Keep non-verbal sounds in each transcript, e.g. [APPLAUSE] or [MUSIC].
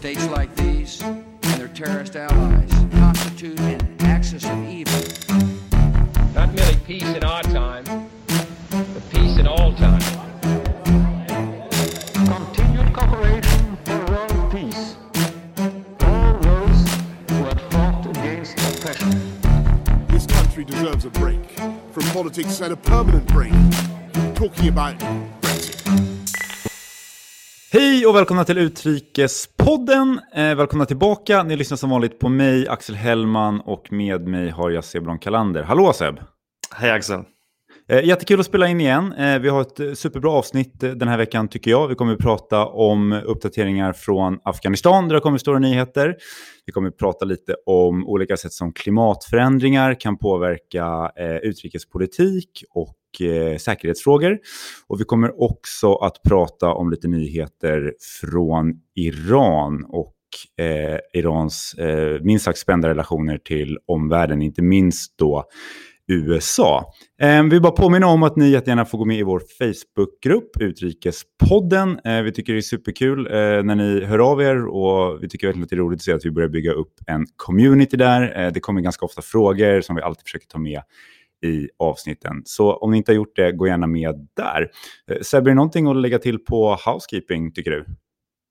States like these and their terrorist allies constitute an axis of evil. Not merely peace in our time, but peace in all time. Continued cooperation for world peace. All those who have fought against oppression. This country deserves a break from politics and a permanent break. Talking about Brexit. Hej och välkomna till Utrikespodden. Eh, välkomna tillbaka. Ni lyssnar som vanligt på mig, Axel Hellman, och med mig har jag Sebron Kalander. Hallå Seb! Hej Axel! Eh, jättekul att spela in igen. Eh, vi har ett eh, superbra avsnitt eh, den här veckan tycker jag. Vi kommer att prata om uppdateringar från Afghanistan där det kommer stora nyheter. Vi kommer att prata lite om olika sätt som klimatförändringar kan påverka eh, utrikespolitik och eh, säkerhetsfrågor. Och vi kommer också att prata om lite nyheter från Iran och eh, Irans eh, minst sagt spända relationer till omvärlden, inte minst då USA. Eh, vi vill bara påminna om att ni jättegärna får gå med i vår Facebookgrupp Utrikespodden. Eh, vi tycker det är superkul eh, när ni hör av er och vi tycker verkligen att det är roligt att se att vi börjar bygga upp en community där. Eh, det kommer ganska ofta frågor som vi alltid försöker ta med i avsnitten. Så om ni inte har gjort det, gå gärna med där. Eh, Sebbe, är det någonting att lägga till på housekeeping tycker du?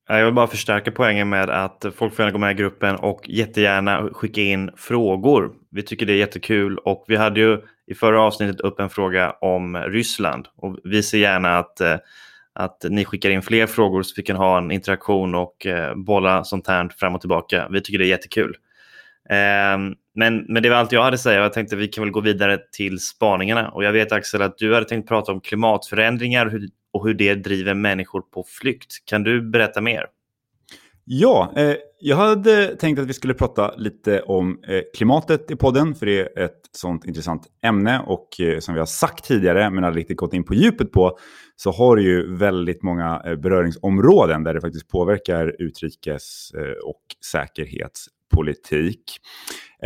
Jag vill bara förstärka poängen med att folk får gärna gå med i gruppen och jättegärna skicka in frågor. Vi tycker det är jättekul och vi hade ju i förra avsnittet upp en fråga om Ryssland och vi ser gärna att, eh, att ni skickar in fler frågor så vi kan ha en interaktion och eh, bolla sånt här fram och tillbaka. Vi tycker det är jättekul. Ehm, men, men det var allt jag hade att säga. Jag tänkte att vi kan väl gå vidare till spaningarna. Och jag vet Axel att du hade tänkt prata om klimatförändringar och hur, och hur det driver människor på flykt. Kan du berätta mer? Ja, eh, jag hade tänkt att vi skulle prata lite om eh, klimatet i podden, för det är ett sånt intressant ämne och eh, som vi har sagt tidigare, men aldrig riktigt gått in på djupet på, så har det ju väldigt många eh, beröringsområden där det faktiskt påverkar utrikes eh, och säkerhetspolitik.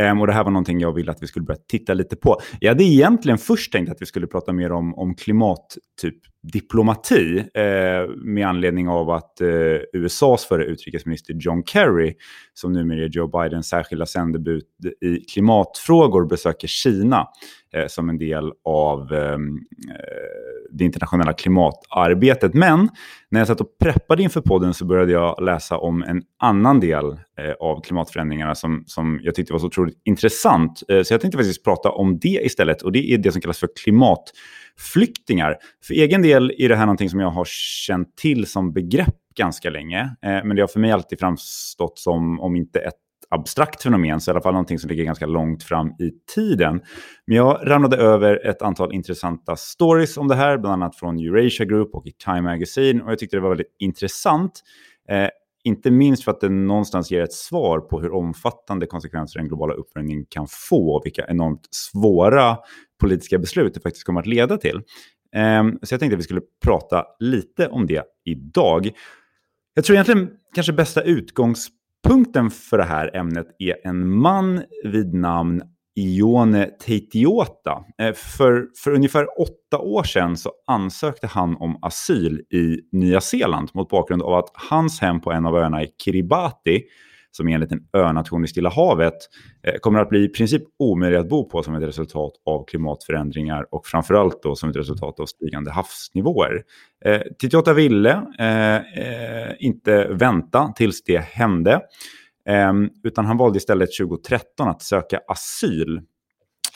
Um, och det här var någonting jag ville att vi skulle börja titta lite på. Jag hade egentligen först tänkt att vi skulle prata mer om, om klimat, typ diplomati, eh, med anledning av att eh, USAs förre utrikesminister John Kerry, som numera är Joe Bidens särskilda sändebud i klimatfrågor, besöker Kina eh, som en del av ehm, eh, det internationella klimatarbetet. Men när jag satt och preppade inför podden så började jag läsa om en annan del eh, av klimatförändringarna som, som jag tyckte var så otroligt intressant. Eh, så jag tänkte faktiskt prata om det istället och det är det som kallas för klimatflyktingar. För egen del är det här någonting som jag har känt till som begrepp ganska länge. Eh, men det har för mig alltid framstått som, om inte ett abstrakt fenomen, så i alla fall någonting som ligger ganska långt fram i tiden. Men jag ramlade över ett antal intressanta stories om det här, bland annat från Eurasia Group och i Time Magazine, och jag tyckte det var väldigt intressant. Eh, inte minst för att det någonstans ger ett svar på hur omfattande konsekvenser den globala uppvärmningen kan få och vilka enormt svåra politiska beslut det faktiskt kommer att leda till. Ehm, så jag tänkte att vi skulle prata lite om det idag. Jag tror egentligen kanske bästa utgångspunkten för det här ämnet är en man vid namn Ione Teitiota. Eh, för, för ungefär åtta år sedan så ansökte han om asyl i Nya Zeeland mot bakgrund av att hans hem på en av öarna i Kiribati, som är en liten önation i Stilla havet, eh, kommer att bli i princip omöjlig att bo på som ett resultat av klimatförändringar och framförallt då som ett resultat av stigande havsnivåer. Eh, Teitiota ville eh, eh, inte vänta tills det hände. Ehm, utan han valde istället 2013 att söka asyl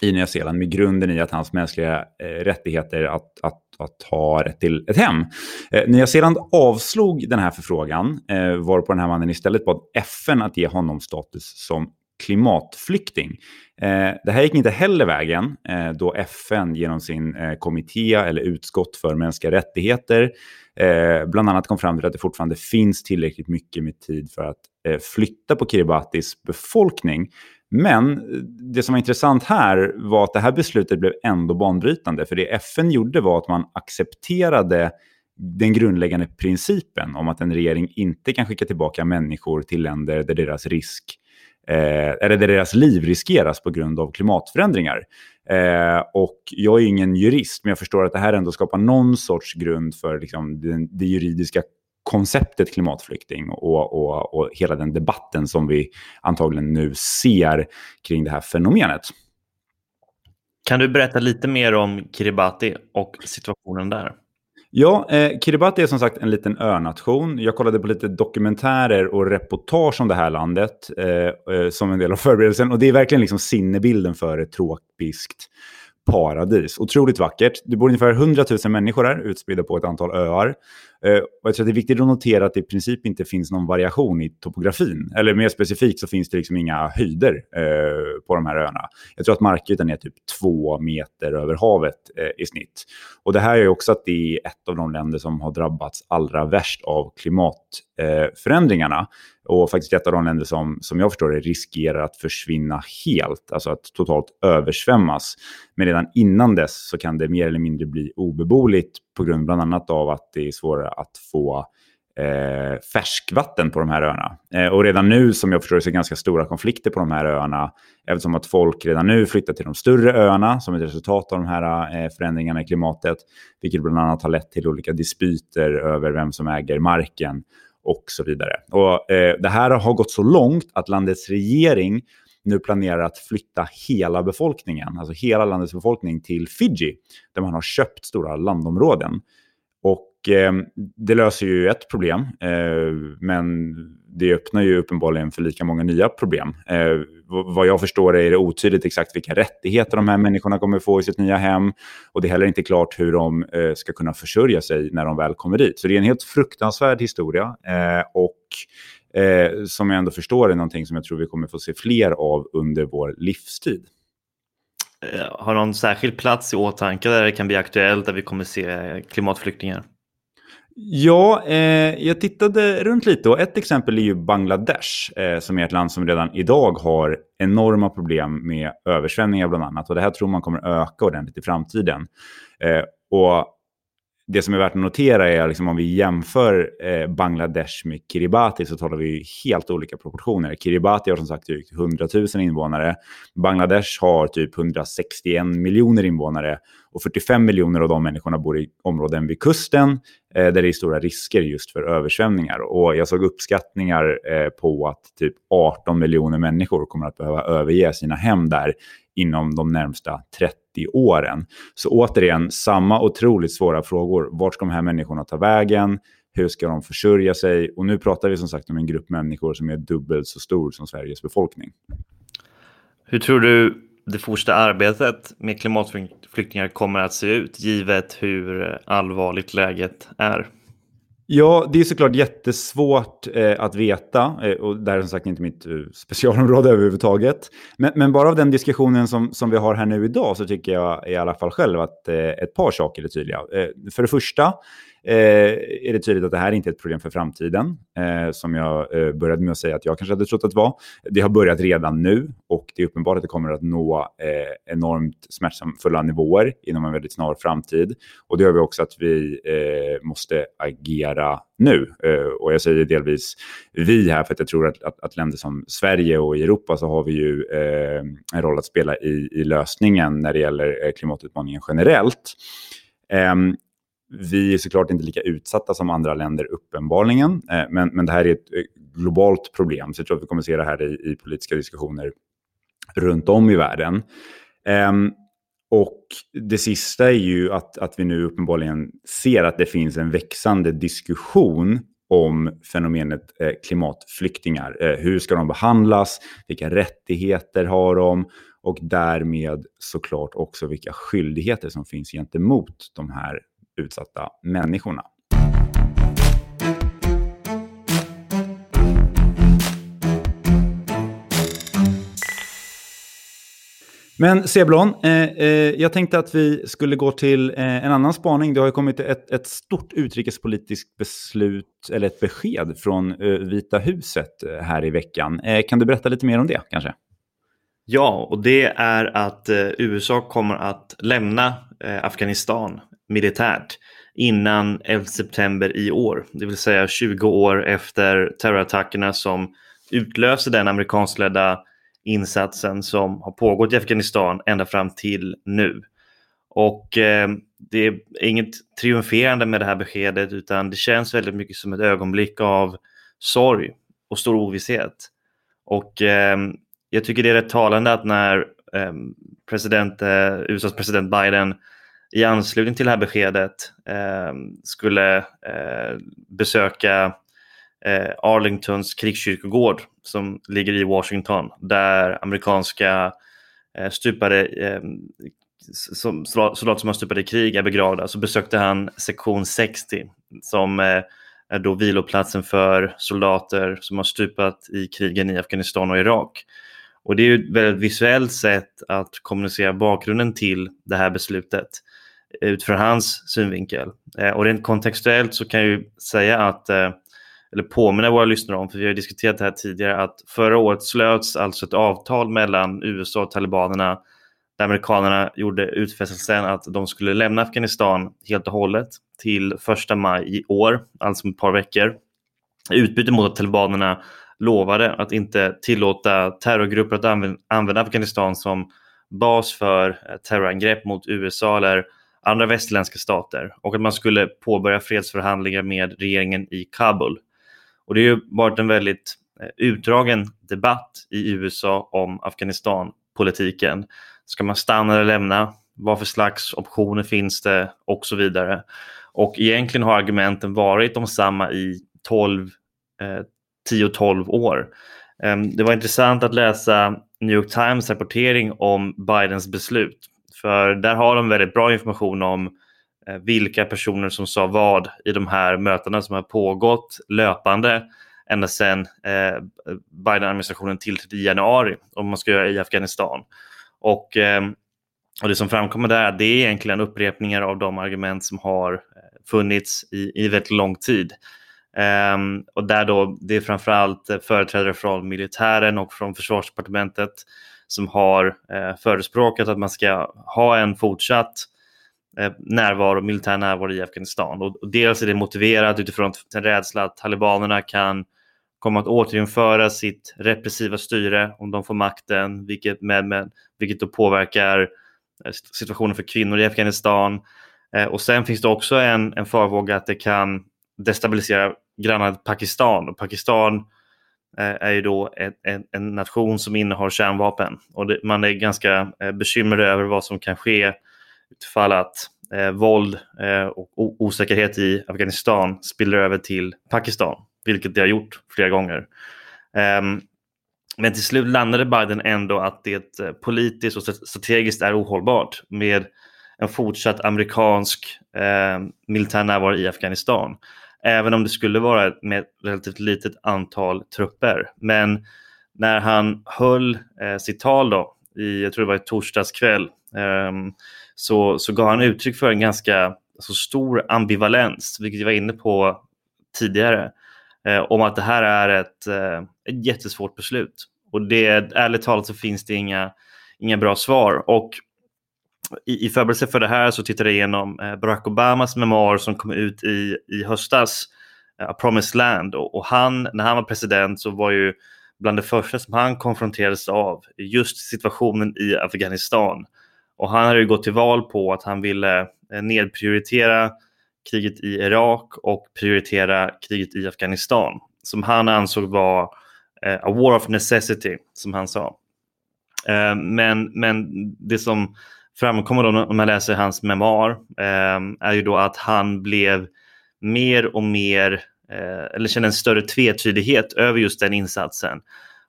i Nya Zeeland med grunden i att hans mänskliga eh, rättigheter att, att, att ha rätt till ett hem. Eh, Nya Zeeland avslog den här förfrågan, eh, varpå den här mannen istället bad FN att ge honom status som klimatflykting. Eh, det här gick inte heller vägen eh, då FN genom sin eh, kommitté eller utskott för mänskliga rättigheter eh, bland annat kom fram till att det fortfarande finns tillräckligt mycket med tid för att eh, flytta på Kiribatis befolkning. Men eh, det som var intressant här var att det här beslutet blev ändå banbrytande. För det FN gjorde var att man accepterade den grundläggande principen om att en regering inte kan skicka tillbaka människor till länder där deras risk eh, eller där deras liv riskeras på grund av klimatförändringar. Eh, och jag är ingen jurist, men jag förstår att det här ändå skapar någon sorts grund för liksom, det, det juridiska konceptet klimatflykting och, och, och hela den debatten som vi antagligen nu ser kring det här fenomenet. Kan du berätta lite mer om Kiribati och situationen där? Ja, eh, Kiribati är som sagt en liten önation. Jag kollade på lite dokumentärer och reportage om det här landet eh, eh, som en del av förberedelsen. Och det är verkligen liksom sinnebilden för ett tropiskt paradis. Otroligt vackert. Det bor ungefär 100 000 människor här, utspridda på ett antal öar. Eh, och jag tror att det är viktigt att notera att det i princip inte finns någon variation i topografin. Eller mer specifikt så finns det liksom inga höjder eh, på de här öarna. Jag tror att markytan är typ två meter över havet eh, i snitt. Och det här är också att det är ett av de länder som har drabbats allra värst av klimatförändringarna. Eh, och faktiskt ett av de länder som, som jag förstår det riskerar att försvinna helt, alltså att totalt översvämmas. Men redan innan dess så kan det mer eller mindre bli obeboeligt på grund bland annat av att det är svårare att få eh, färskvatten på de här öarna. Eh, och redan nu, som jag förstår det, så är ganska stora konflikter på de här öarna. Eftersom att folk redan nu flyttar till de större öarna som ett resultat av de här eh, förändringarna i klimatet. Vilket bland annat har lett till olika dispyter över vem som äger marken och så vidare. Och, eh, det här har gått så långt att landets regering nu planerar att flytta hela befolkningen, alltså hela landets befolkning till Fiji, där man har köpt stora landområden. Och eh, det löser ju ett problem, eh, men det öppnar ju uppenbarligen för lika många nya problem. Eh, vad jag förstår är det otydligt exakt vilka rättigheter de här människorna kommer få i sitt nya hem. Och det är heller inte klart hur de eh, ska kunna försörja sig när de väl kommer dit. Så det är en helt fruktansvärd historia. Eh, och eh, som jag ändå förstår är någonting som jag tror vi kommer få se fler av under vår livstid. Eh, har någon särskild plats i åtanke där det kan bli aktuellt, där vi kommer se klimatflyktingar? Ja, eh, jag tittade runt lite och ett exempel är ju Bangladesh eh, som är ett land som redan idag har enorma problem med översvämningar bland annat. Och det här tror man kommer öka ordentligt i framtiden. Eh, och det som är värt att notera är liksom om vi jämför eh, Bangladesh med Kiribati så talar vi helt olika proportioner. Kiribati har som sagt drygt 100 000 invånare. Bangladesh har typ 161 miljoner invånare och 45 miljoner av de människorna bor i områden vid kusten eh, där det är stora risker just för översvämningar. Och jag såg uppskattningar eh, på att typ 18 miljoner människor kommer att behöva överge sina hem där inom de närmsta 30 i åren. Så återigen, samma otroligt svåra frågor. Vart ska de här människorna ta vägen? Hur ska de försörja sig? Och nu pratar vi som sagt om en grupp människor som är dubbelt så stor som Sveriges befolkning. Hur tror du det fortsatta arbetet med klimatflyktingar kommer att se ut givet hur allvarligt läget är? Ja, det är såklart jättesvårt eh, att veta eh, och det här är som sagt inte mitt eh, specialområde [LAUGHS] överhuvudtaget. Men, men, bara av den diskussionen som, som vi har här nu idag så tycker jag i alla fall själv att eh, ett par saker är tydliga. Eh, för det första Eh, är det tydligt att det här inte är ett problem för framtiden, eh, som jag eh, började med att säga att jag kanske hade trott att det var. Det har börjat redan nu och det är uppenbart att det kommer att nå eh, enormt smärtsamma nivåer inom en väldigt snar framtid. Och det gör vi också att vi eh, måste agera nu. och jag säger delvis vi här för att jag tror att, att, att länder som Sverige och Europa så har vi ju en roll att spela i, i lösningen när det gäller klimatutmaningen generellt. Um, vi är såklart inte lika utsatta som andra länder uppenbarligen, eh, men, men det här är ett eh, globalt problem. Så jag tror att vi kommer att se det här i, i politiska diskussioner runt om i världen. Um, och det sista är ju att, att vi nu uppenbarligen ser att det finns en växande diskussion om fenomenet eh, klimatflyktingar. Eh, hur ska de behandlas? Vilka rättigheter har de? Och därmed såklart också vilka skyldigheter som finns gentemot de här utsatta människorna. Men Seblon, eh, eh, jag tänkte att vi skulle gå till eh, en annan spaning. Det har ju kommit ett, ett stort utrikespolitiskt beslut, eller ett besked från eh, Vita huset eh, här i veckan. Eh, kan du berätta lite mer om det kanske? Ja, och det är att eh, USA kommer att lämna eh, Afghanistan militärt innan 11 september i år. Det vill säga 20 år efter terrorattackerna som utlöste den amerikanskledda insatsen som har pågått i Afghanistan ända fram till nu. Och eh, det är inget triumferande med det här beskedet utan det känns väldigt mycket som ett ögonblick av sorg och stor ovisshet. Och eh, jag tycker det är rätt talande att när eh, president, eh, USAs president Biden i anslutning till det här beskedet eh, skulle eh, besöka eh, Arlingtons krigskyrkogård som ligger i Washington där amerikanska eh, stupade eh, som, soldater som har stupat i krig är begravda så besökte han sektion 60 som eh, är då viloplatsen för soldater som har stupat i krigen i Afghanistan och Irak. Och det är ju ett väldigt visuellt sätt att kommunicera bakgrunden till det här beslutet utifrån hans synvinkel. Eh, och rent kontextuellt så kan jag ju säga att, eh, eller påminna våra lyssnare om, för vi har diskuterat det här tidigare, att förra året slöts alltså ett avtal mellan USA och talibanerna där amerikanerna gjorde utfästelsen att de skulle lämna Afghanistan helt och hållet till första maj i år, alltså om ett par veckor. I utbyte mot att talibanerna lovade att inte tillåta terrorgrupper att använda Afghanistan som bas för eh, terrorangrepp mot USA eller andra västerländska stater och att man skulle påbörja fredsförhandlingar med regeringen i Kabul. Och det har ju varit en väldigt eh, utdragen debatt i USA om Afghanistan-politiken. Ska man stanna eller lämna? Vad för slags optioner finns det? Och så vidare. Och egentligen har argumenten varit de samma i 12, eh, 10-12 år. Eh, det var intressant att läsa New York Times rapportering om Bidens beslut för där har de väldigt bra information om eh, vilka personer som sa vad i de här mötena som har pågått löpande ända sedan eh, Biden-administrationen tillträdde i januari om man ska göra i Afghanistan. Och, eh, och det som framkommer där det är egentligen upprepningar av de argument som har eh, funnits i, i väldigt lång tid. Um, och där då det är framförallt eh, företrädare från militären och från försvarsdepartementet som har eh, förespråkat att man ska ha en fortsatt eh, närvaro, militär närvaro i Afghanistan. Och, och dels är det motiverat utifrån en rädsla att talibanerna kan komma att återinföra sitt repressiva styre om de får makten, vilket, med, med, vilket då påverkar eh, situationen för kvinnor i Afghanistan. Eh, och sen finns det också en, en farvåga att det kan destabilisera grannlandet Pakistan. Och Pakistan Eh, Eh, är ju då en, en, en, nation som innehar kärnvapen. Och det, man är ganska eh, bekymrad över vad som kan ske utifall att eh, våld eh, och osäkerhet i Afghanistan spiller över till Pakistan, vilket det har gjort flera gånger. Eh, men till slut landade Biden ändå att det eh, politiskt och strategiskt är ohållbart med en fortsatt amerikansk eh, militär närvaro i Afghanistan även om det skulle vara med ett relativt litet antal trupper. Men när han höll eh, sitt tal då, i, jag tror det var i torsdags kväll, eh, så, så gav han uttryck för en ganska alltså, stor ambivalens, vilket jag var inne på tidigare, eh, om att det här är ett, eh, ett jättesvårt beslut. Och det, ärligt talat så finns det inga, inga bra svar. Och i, i förberedelse för det här så tittade jag igenom eh, Barack Obamas memoar som kom ut i, i höstas, eh, A Promised Land. Och, och, han, när han var president så var ju bland det första som han konfronterades av just situationen i Afghanistan. Och han hade ju gått till val på att han ville eh, nedprioritera kriget i Irak och prioritera kriget i Afghanistan som han ansåg var eh, a war of necessity, som han sa. Eh, men, men det som framkommer då när man läser hans memoar eh, är ju då att han blev mer och mer, eh, eller kände en större tvetydighet över just den insatsen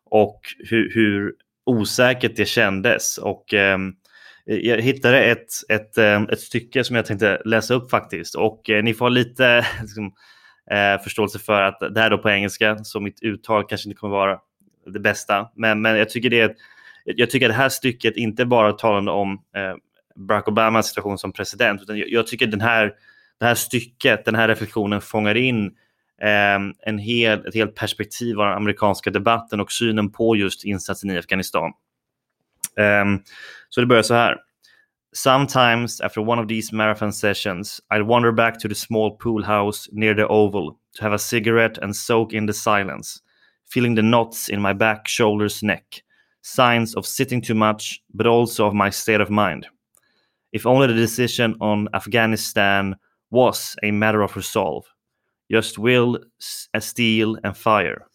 och hur, hur osäkert det kändes. Och eh, jag hittade ett, ett, ehm, ett stycke som jag tänkte läsa upp faktiskt och eh, ni får lite [LAUGHS] liksom, eh, förståelse för att det här är då på engelska så mitt uttal kanske inte kommer vara det bästa. Men, men jag tycker det är jag tycker att det här stycket inte bara talande om eh, Barack Obamas situation som president, utan jag, jag, tycker den här, det här stycket, den här reflektionen fångar in eh, en hel, ett helt perspektiv av den amerikanska debatten och synen på just insatsen i Afghanistan. Um, så det börjar så här. Sometimes after one of these marathon sessions, I'd wander back to the small pool house near the Oval to have a cigarette and soak in the silence, feeling the knots in my back, shoulders, neck signs of sitting too much, but also of my state of mind. If only the decision on Afghanistan was a matter of resolve, just will, steel, and fire.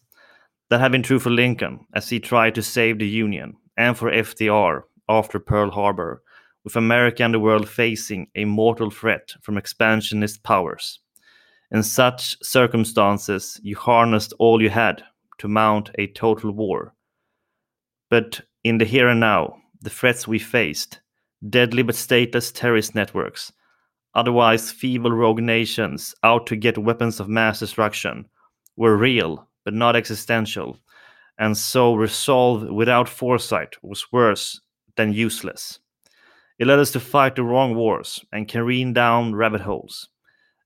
That had been true for Lincoln as he tried to save the Union, and for FDR after Pearl Harbor, with America and the world facing a mortal threat from expansionist powers. In such circumstances, you harnessed all you had to mount a total war but in the here and now, the threats we faced, deadly but stateless terrorist networks, otherwise feeble rogue nations out to get weapons of mass destruction, were real but not existential, and so resolve without foresight was worse than useless. It led us to fight the wrong wars and careen down rabbit holes.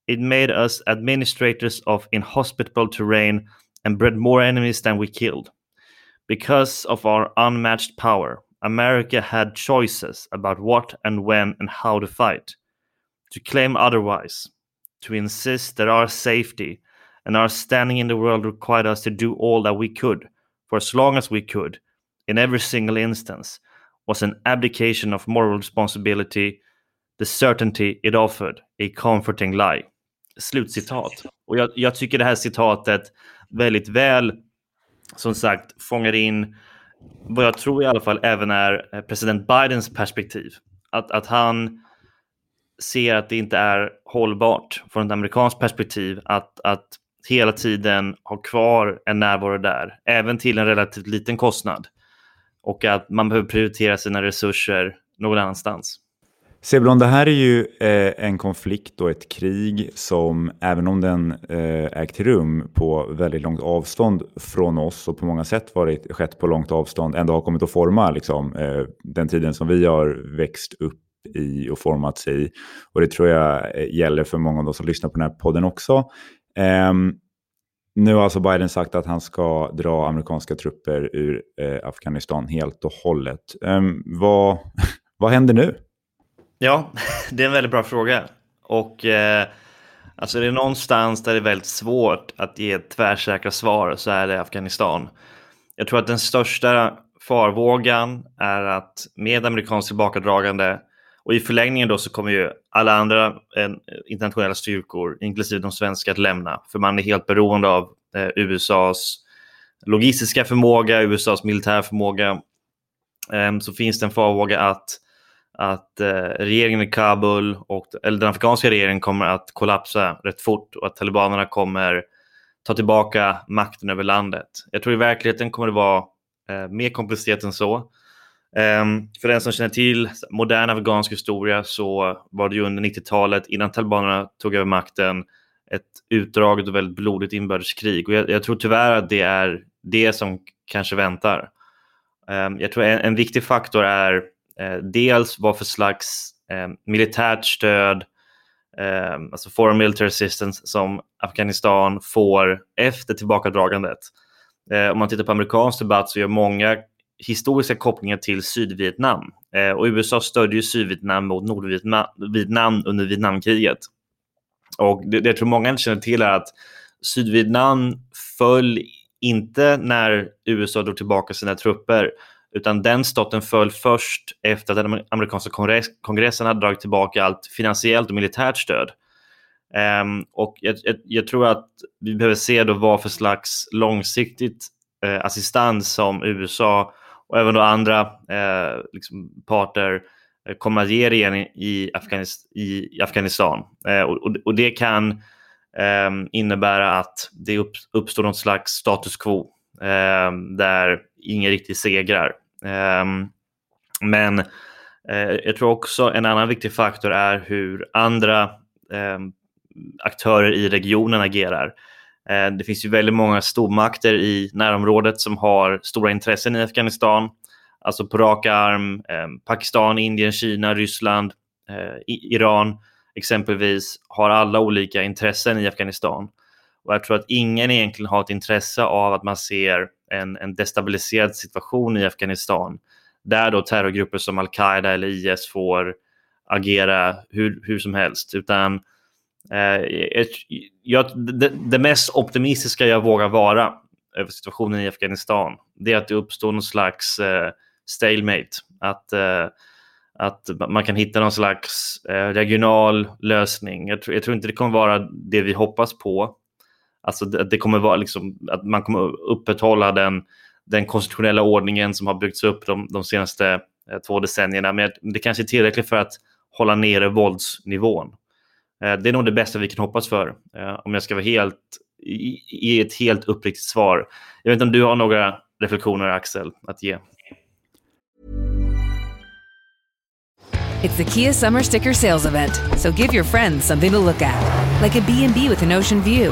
It made us administrators of inhospitable terrain and bred more enemies than we killed. Because of our unmatched power, America had choices about what and when and how to fight. To claim otherwise, to insist that our safety and our standing in the world required us to do all that we could, for as long as we could, in every single instance, was an abdication of moral responsibility, the certainty it offered, a comforting lie. Slutcitat. Och jag, jag tycker det här citatet väldigt väl som sagt fångar in vad jag tror i alla fall även är eh, president Bidens perspektiv. Att, att han ser att det inte är hållbart från ett amerikanskt perspektiv att, att hela tiden ha kvar en närvaro där, även till en relativt liten kostnad. Och att man behöver prioritera sina resurser någon annanstans. Sebron, det här är ju eh, en konflikt och ett krig som, även om den eh, ägt rum på väldigt långt avstånd från oss och på många sätt varit skett på långt avstånd, ändå har kommit att forma liksom, eh, den tiden som vi har växt upp i och formats i. Och det tror jag eh, gäller för många av de som lyssnar på den här podden också. Ehm, nu har alltså Biden sagt att han ska dra amerikanska trupper ur eh, Afghanistan helt och hållet. Ehm, vad, [LAUGHS] vad händer nu? Ja, [LAUGHS] det är en väldigt bra fråga. Och eh, alltså det är någonstans där det är väldigt svårt att ge tvärsäkra svar så är det Afghanistan. Jag tror att den största farvågan är att med amerikanskt tillbakadragande och i förlängningen då så kommer ju alla andra eh, internationella styrkor, inklusive de svenska, att lämna. För man är helt beroende av eh, USAs logistiska förmåga, USAs militära förmåga. Eh, så finns det en farvåga att att eh, regeringen i Kabul och eller den afghanska regeringen kommer att kollapsa rätt fort och att talibanerna kommer ta tillbaka makten över landet. Jag tror i verkligheten kommer det vara eh, mer komplicerat än så. Eh, för den som känner till modern afghansk historia så var det ju under 90-talet innan talibanerna tog över makten ett utdraget och väldigt blodigt inbördeskrig. Och jag, jag tror tyvärr att det är det som kanske väntar. Um, jag tror en, en, viktig faktor är Eh, dels vad för slags eh, militärt stöd, eh, alltså foreign military assistance, som Afghanistan får efter tillbakadragandet. Om man tittar på amerikansk debatt så gör många historiska kopplingar till Sydvietnam. Och USA stödde ju Sydvietnam mot Nordvietnam under Vietnamkriget. Och det, det jag tror många inte känner till är att Sydvietnam föll inte när USA drog tillbaka sina trupper, utan den staten föll först efter att den amerikanska kongress kongressen hade dragit tillbaka allt finansiellt och militärt stöd. Um, och jag, jag, jag, tror att vi behöver se då vad för slags långsiktigt eh, assistans som USA och även då andra eh, liksom parter eh, kommer att ge regeringen i, Afghanist i Afghanistan. Eh, och, och, det kan eh, innebära att det upp, uppstår någon slags status quo eh, där ingen riktigt segrar. Eh, men eh, jag tror också en annan viktig faktor är hur andra ehm, aktörer i regionen agerar. Eh, det finns ju väldigt många stormakter i närområdet som har stora intressen i Afghanistan. Alltså på rak arm ehm, Pakistan, Indien, Kina, Ryssland, eh, Iran exempelvis har alla olika intressen i Afghanistan. Och jag tror att ingen egentligen har ett intresse av att man ser en, en destabiliserad situation i Afghanistan där då terrorgrupper som al-Qaida eller IS får agera hur, hur som helst. Utan eh, jag, det, det, mest optimistiska jag vågar vara över situationen i Afghanistan, det är att det uppstår någon slags eh, stalemate. Att eh, att man kan hitta någon slags eh, regional lösning. Jag tror, jag tror, inte det kommer vara det vi hoppas på. Alltså det, det kommer vara liksom att man kommer upprätthålla den, den konstitutionella ordningen som har byggts upp de, de senaste eh, två decennierna. Men det kanske är tillräckligt för att hålla nere våldsnivån. Eh, det är nog det bästa vi kan hoppas för. Eh, om jag ska vara helt ge ett helt uppriktigt svar. Jag vet inte om du har några reflektioner, Axel, att ge? It's the Kia Summer Sticker Sales Event, so give your friends something to look at, like a B&B with an ocean view,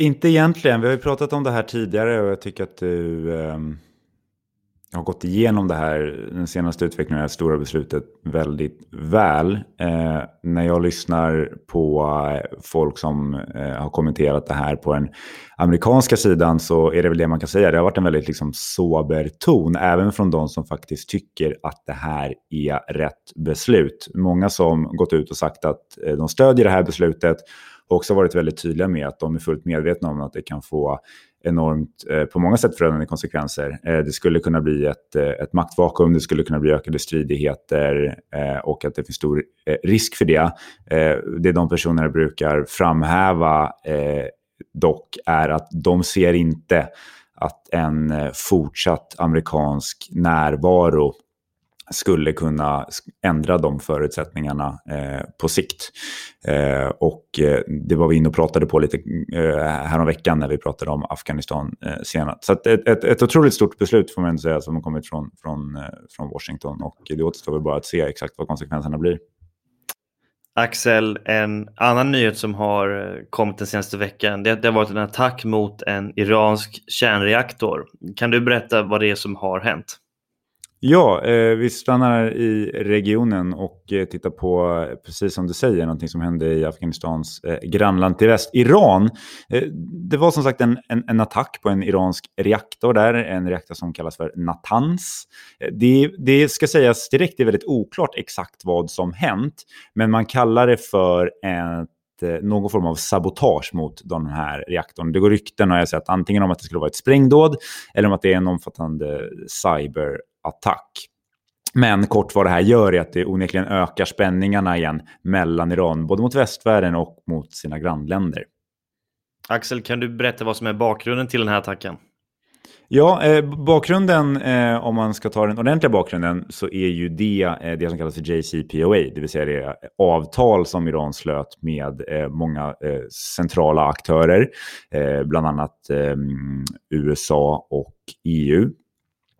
Inte egentligen. Vi har ju pratat om det här tidigare och jag tycker att du eh, har gått igenom det här, den senaste utvecklingen det här stora beslutet väldigt väl. Eh, när jag lyssnar på eh, folk som eh, har kommenterat det här på den amerikanska sidan så är det väl det man kan säga. Det har varit en väldigt liksom, sober ton, även från de som faktiskt tycker att det här är rätt beslut. Många som gått ut och sagt att eh, de stödjer det här beslutet också varit väldigt tydliga med att de är fullt medvetna om att det kan få enormt, eh, på många sätt förödande konsekvenser. Eh, det skulle kunna bli ett, eh, ett maktvakuum, det skulle kunna bli ökade stridigheter eh, och att det finns stor eh, risk för det. Eh, det de personerna brukar framhäva eh, dock är att de ser inte att en eh, fortsatt amerikansk närvaro skulle kunna ändra de förutsättningarna eh, på sikt. Eh, och eh, det var vi inne och pratade på lite eh, häromveckan när vi pratade om Afghanistan eh, senast. Så ett, ett, ett otroligt stort beslut får man ändå säga som har kommit från, från, eh, från Washington och det återstår väl bara att se exakt vad konsekvenserna blir. Axel, en annan nyhet som har eh, kommit den senaste veckan, det, det har varit en attack mot en iransk kärnreaktor. Kan du berätta vad det är som har hänt? Ja, eh, vi stannar i regionen och eh, tittar på, eh, precis som du säger, någonting som hände i Afghanistans eh, grannland till väst, Iran. Eh, det var som sagt en, en, en, attack på en iransk reaktor där, en reaktor som kallas för Natanz. Eh, det, det ska sägas direkt, det är väldigt oklart exakt vad som hänt, men man kallar det för en eh, någon form av sabotage mot den här reaktorn. Det går rykten har jag sett antingen om att det skulle vara ett sprängdåd eller om att det är en omfattande cyber attack. Men kort vad det här gör är att det onekligen ökar spänningarna igen mellan Iran, både mot västvärlden och mot sina grannländer. Axel, kan du berätta vad som är bakgrunden till den här attacken? Ja, eh, bakgrunden, eh, om man ska ta den ordentliga bakgrunden, så är ju det eh, det som kallas för JCPOA, det vill säga det avtal som Iran slöt med eh, många eh, centrala aktörer, eh, bland annat USA och EU,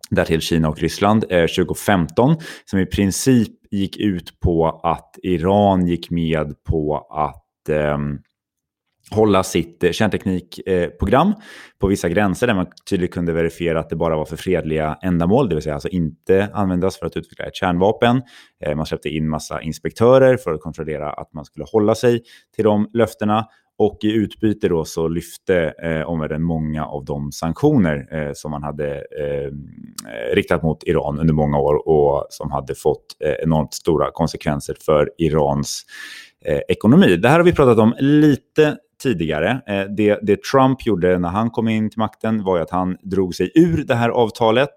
därtill Kina och Ryssland, eh, 2015, som i princip gick ut på att Iran gick med på att eh, hålla sitt eh, kärnteknikprogram eh, på vissa gränser där man tydligt kunde verifiera att det bara var för fredliga ändamål, det vill säga alltså inte användas för att utveckla ett kärnvapen. Eh, man släppte in massa inspektörer för att kontrollera att man skulle hålla sig till de löftena. Och i utbyte då så lyfte eh, omvärlden många av de sanktioner eh, som man hade eh, eh, riktat mot Iran under många år och som hade fått eh, enormt stora konsekvenser för Irans eh, ekonomi. Det här har vi pratat om lite tidigare. Eh, det, det, Trump gjorde när han kom in till makten var att han drog sig ur det här avtalet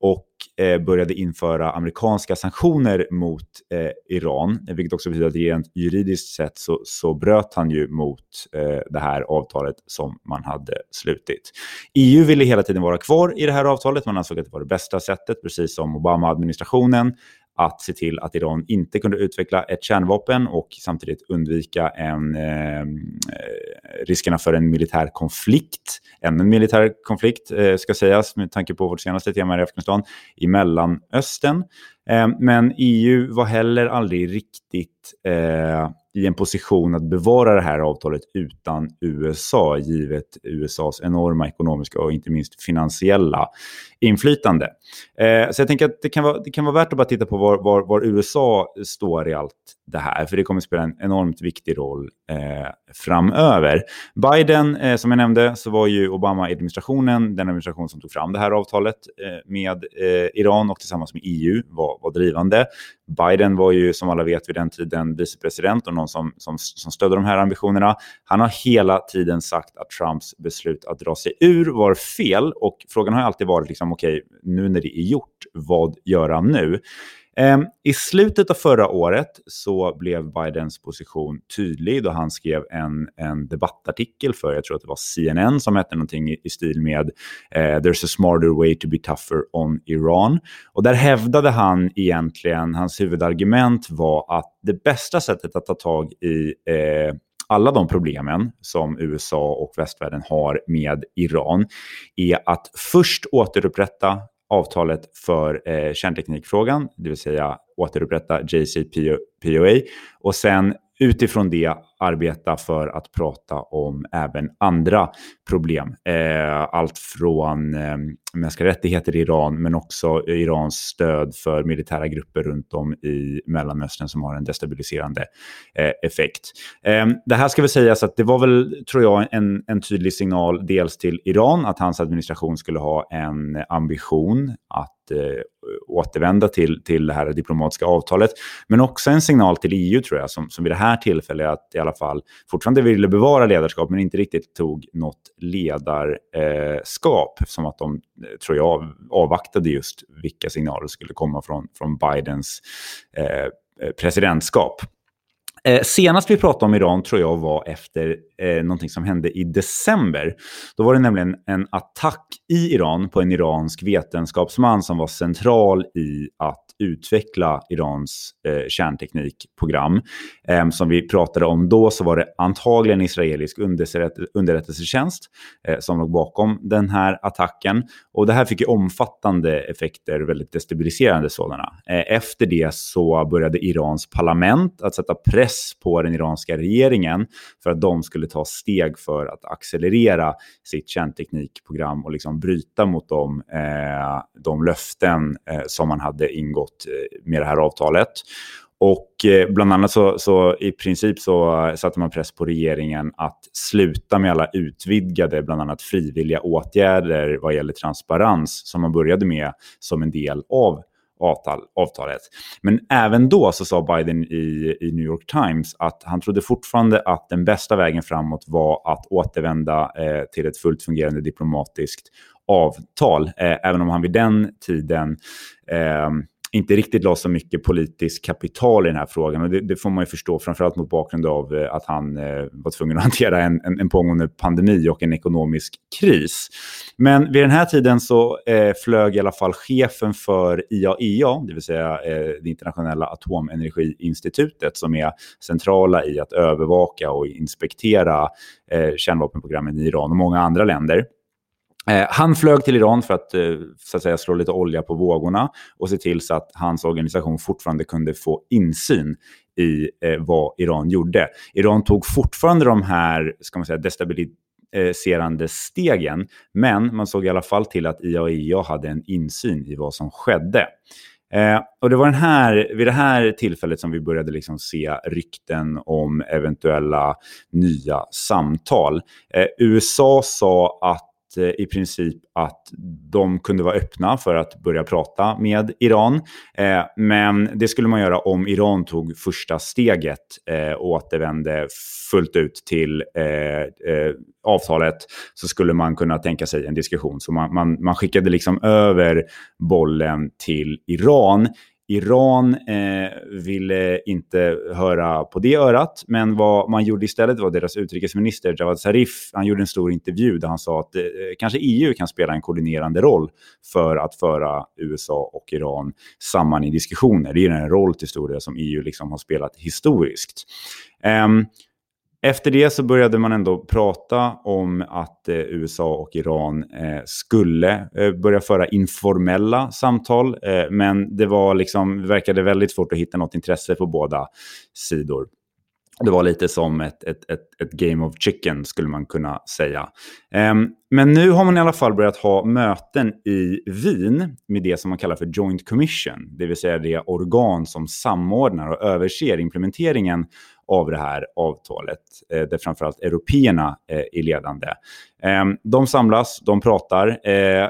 och eh, började införa amerikanska sanktioner mot eh, Iran, vilket också betyder att rent juridiskt sett så, så bröt han ju mot eh, det här avtalet som man hade slutit. EU ville hela tiden vara kvar i det här avtalet, man ansåg att det var det bästa sättet, precis som Obama-administrationen att se till att Iran inte kunde utveckla ett kärnvapen och samtidigt undvika en, ehm, eh, riskerna för en militär konflikt. Ännu en militär konflikt eh, ska sägas med tanke på vårt senaste tema i Afghanistan i Mellanöstern. Eh, men EU var heller aldrig riktigt eh, i en position att bevara det här avtalet utan USA, givet USAs enorma ekonomiska och inte minst finansiella inflytande. Eh, så jag tänker att det kan vara, det kan vara värt att bara titta på var, var, var USA står i allt det här, för det kommer spela en enormt viktig roll eh, framöver. Biden, eh, som jag nämnde, så var ju Obama-administrationen den administration som tog fram det här avtalet eh, med eh, Iran och tillsammans med EU var, var drivande. Biden var ju som alla vet vid den tiden vicepresident och någon som, som, som stödde de här ambitionerna. Han har hela tiden sagt att Trumps beslut att dra sig ur var fel och frågan har alltid varit liksom, okej, okay, nu när det är gjort, vad göra nu? Ehm, I slutet av förra året så blev Bidens position tydlig då han skrev en, en debattartikel för, jag tror att det var CNN, som hette någonting i, i stil med eh, “There's a smarter way to be tougher on Iran”. Och där hävdade han egentligen, hans huvudargument var att det bästa sättet att ta tag i eh, alla de problemen som USA och västvärlden har med Iran är att först återupprätta avtalet för eh, kärnteknikfrågan, det vill säga återupprätta JCPOA och sen utifrån det arbeta för att prata om även andra problem. Eh, allt från eh, mänskliga rättigheter i Iran, men också Irans stöd för militära grupper runt om i Mellanöstern som har en destabiliserande eh, effekt. Eh, det här ska väl sägas att det var väl, tror jag, en, en tydlig signal dels till Iran att hans administration skulle ha en ambition att eh, återvända till, till det här diplomatiska avtalet. Men också en signal till EU tror jag, som, som vid det här tillfället att i alla fall fortfarande ville bevara ledarskap men inte riktigt tog något ledarskap. Eh, som att de, eh, tror jag, avvaktade just vilka signaler skulle komma från, från Bidens eh, eh, presidentskap. Eh, senast vi pratade om Iran tror jag var efter eh, någonting som hände i december. Då var det nämligen en attack i Iran på en iransk vetenskapsman som var central i att utveckla Irans eh, kärnteknikprogram. Eh, som vi pratade om då så var det antagligen israelisk underrättelsetjänst eh, som låg bakom den här attacken. Och det här fick ju omfattande effekter, väldigt destabiliserande sådana. Eh, efter det så började Irans parlament att sätta press på den iranska regeringen för att de skulle ta steg för att accelerera sitt kärnteknikprogram och liksom bryta mot de, eh, de löften eh, som man hade ingått eh, med det här avtalet. Och eh, bland annat så, så, i princip så satte man press på regeringen att sluta med alla utvidgade, bland annat frivilliga åtgärder vad gäller transparens som man började med som en del av avtal, avtalet. Men även då så sa Biden i, i New York Times att han trodde fortfarande att den bästa vägen framåt var att återvända eh, till ett fullt fungerande diplomatiskt avtal. Eh, även om han vid den tiden eh, inte riktigt la så mycket politiskt kapital i den här frågan. Och det, det får man ju förstå, framförallt mot bakgrund av eh, att han eh, var tvungen att [LAUGHS] hantera en, en, en pågående pandemi och en ekonomisk kris. Men vid den här tiden så eh, flög i alla fall chefen för IAEA, det vill säga eh, det internationella atomenergiinstitutet, som är centrala i att övervaka och inspektera eh, kärnvapenprogrammen i Iran och många andra länder. Eh, han flög till Iran för att, eh, så att säga, slå lite olja på vågorna och se till så att hans organisation fortfarande kunde få insyn i eh, vad Iran gjorde. Iran tog fortfarande de här ska man säga, destabiliserande stegen, men man såg i alla fall till att IAEA hade en insyn i vad som skedde. Eh, och det var den här, vid det här tillfället som vi började liksom se rykten om eventuella nya samtal. Eh, USA sa att Eh, i princip att de kunde vara öppna för att börja prata med Iran. Eh, men det skulle man göra om Iran tog första steget eh, och återvände fullt ut till avtalet så skulle man kunna tänka sig en diskussion. Så man, man, man skickade liksom över bollen till Iran Iran eh, ville inte höra på det örat, men vad man gjorde istället var deras utrikesminister Javad Zarif, han gjorde en stor intervju där han sa att eh, kanske EU kan spela en koordinerande roll för att föra USA och Iran samman i diskussioner. Det är en roll till stor del som EU liksom har spelat historiskt. Um, efter det så började man ändå prata om att eh, USA och Iran eh, skulle eh, börja föra informella samtal. Eh, men det var liksom, verkade väldigt svårt att hitta något intresse på båda sidor. Det var lite som ett, ett, ett, ett game of chicken skulle man kunna säga. Ehm, men nu har man i alla fall börjat ha möten i Wien med det som man kallar för Joint Commission. Det vill säga det organ som samordnar och överser implementeringen av det här avtalet, eh, där framförallt européerna eh, är ledande. Eh, de samlas, de pratar. Eh,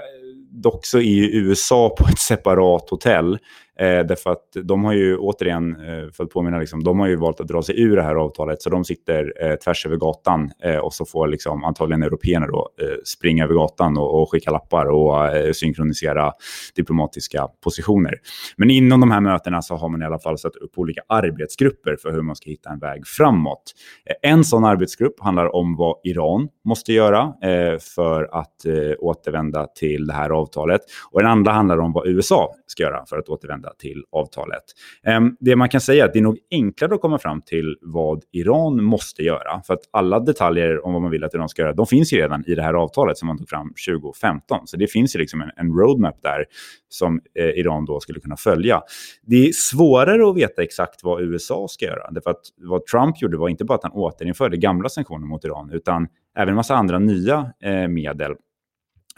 dock så är ju USA på ett separat hotell Eh, därför att de har ju återigen, eh, för att påminna, liksom, de har ju valt att dra sig ur det här avtalet. Så de sitter eh, tvärs över gatan eh, och så får liksom, antagligen européerna då eh, springa över gatan och, och skicka lappar och eh, synkronisera diplomatiska positioner. Men inom de här mötena så har man i alla fall satt upp olika arbetsgrupper för hur man ska hitta en väg framåt. Eh, en sån arbetsgrupp handlar om vad Iran måste göra eh, för att eh, återvända till det här avtalet. Och den andra handlar om vad USA ska göra för att återvända återvända till avtalet. Ehm, det man kan säga är att det är nog enklare att komma fram till vad Iran måste göra. För att alla detaljer om vad man vill att Iran ska göra, de finns ju redan i det här avtalet som man tog fram 2015. Så det finns ju liksom en, en roadmap där som eh, Iran då skulle kunna följa. Det är svårare att veta exakt vad USA ska göra. Därför att vad Trump gjorde var inte bara att han återinförde gamla sanktioner mot Iran, utan även en massa andra nya eh, medel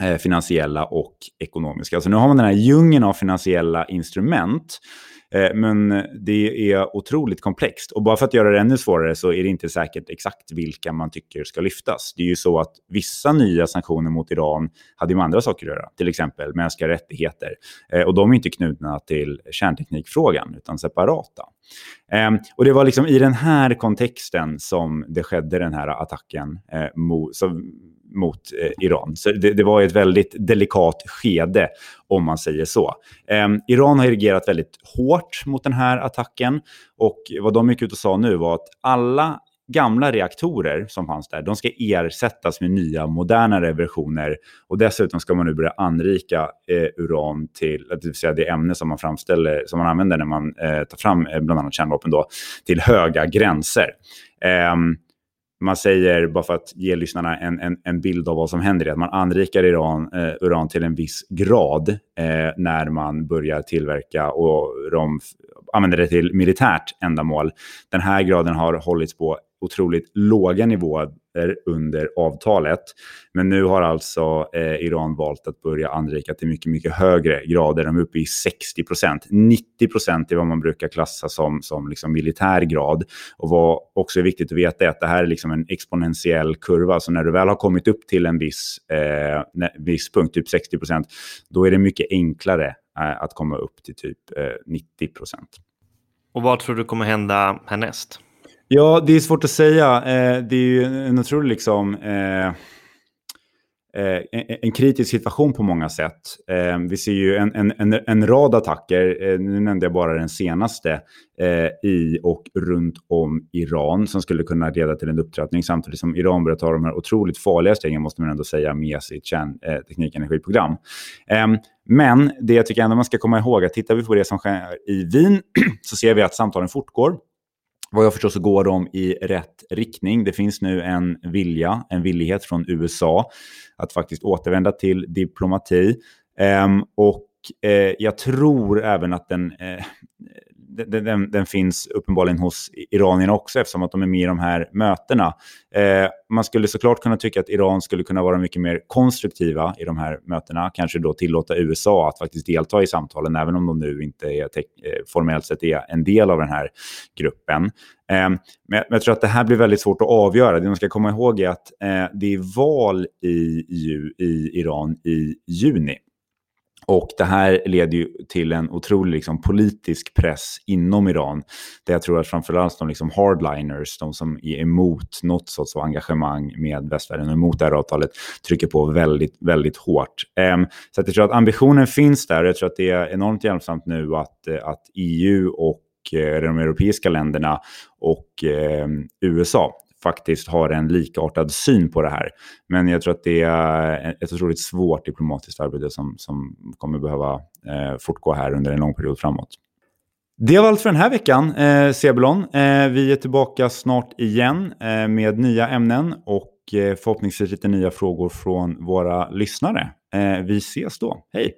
Eh, finansiella och ekonomiska. Alltså nu har man den här djungeln av finansiella instrument. Eh, men det är otroligt komplext. Och bara för att göra det ännu svårare så är det inte säkert exakt vilka man tycker ska lyftas. Det är ju så att vissa nya sanktioner mot Iran hade med andra saker att göra. Till exempel mänskliga rättigheter. Eh, och de är inte knutna till kärnteknikfrågan utan separata. Ehm, och det var liksom i den här kontexten som det skedde den här attacken mot, eh, Iran. Så det, det, var ett väldigt delikat skede, om man säger så. Ehm, Iran har reagerat väldigt hårt mot den här attacken. Och vad de gick ut och sa nu var att alla gamla reaktorer som fanns där, de ska ersättas med nya, modernare versioner. Och dessutom ska man nu börja anrika eh, uran till, eh, det vill säga det ämne som man framställer, som man använder när man eh, tar fram eh, bland annat kärnvapen då, till höga gränser. Um, man säger, bara för att ge lyssnarna en, en, en bild av vad som händer, att man anrikar Iran, eh, uran till en viss grad eh, när man börjar tillverka och de använder det till militärt ändamål. Den här graden har hållits på otroligt låga nivåer under avtalet. Men nu har alltså eh, Iran valt att börja anrika till mycket, mycket högre grader. De är uppe i 60 procent. 90 procent är vad man brukar klassa som, som liksom militär grad. Och vad också är viktigt att veta är att det här är liksom en exponentiell kurva. Så när du väl har kommit upp till en viss, eh, viss punkt, typ 60 procent, då är det mycket enklare eh, att komma upp till typ eh, 90 procent. Och vad tror du kommer hända härnäst? Ja, det är svårt att säga. Eh, det är ju en otrolig liksom... Eh, eh, en, en, kritisk situation på många sätt. Eh, vi ser ju en, en, en, rad attacker, eh, nu nämnde jag bara den senaste, eh, i och runt om Iran som skulle kunna leda till en upptrappning samtidigt som Iran börjar ta de här otroligt farliga stegen, måste man ändå säga, med sitt kärnteknikenergiprogram. Eh, ehm, men det jag tycker ändå man ska komma ihåg, att tittar vi på det som sker i Wien [CLEARS THROAT] så ser vi att samtalen fortgår. Vad jag förstår så går de i rätt riktning. Det finns nu en vilja, en villighet från USA att faktiskt återvända till diplomati. Eh, och eh, jag tror även att den, eh, den, den, den, finns uppenbarligen hos iranierna också eftersom att de är med i de här mötena. Eh, man skulle såklart kunna tycka att Iran skulle kunna vara mycket mer konstruktiva i de här mötena. Kanske då tillåta USA att faktiskt delta i samtalen även om de nu inte är eh, formellt sett är en del av den här gruppen. Eh, men jag tror att det här blir väldigt svårt att avgöra. Det man ska komma ihåg är att eh, det är val i, i Iran i juni. Och det här leder ju till en otrolig liksom, politisk press inom Iran. Där jag tror att framförallt de liksom, hardliners, de som är emot något sorts engagemang med västvärlden och emot det här avtalet, trycker på väldigt, väldigt hårt. Um, så att jag tror att ambitionen finns där. Jag tror att det är enormt hjälpsamt nu att, eh, att EU och eh, de europeiska länderna och eh, USA faktiskt har en likartad syn på det här. Men jag tror att det är ett otroligt svårt diplomatiskt arbete som, som kommer behöva eh, fortgå här under en lång period framåt. Det var allt för den här veckan, eh, Sebulon. Eh, vi är tillbaka snart igen eh, med nya ämnen och eh, förhoppningsvis lite nya frågor från våra lyssnare. Eh, vi ses då. Hej!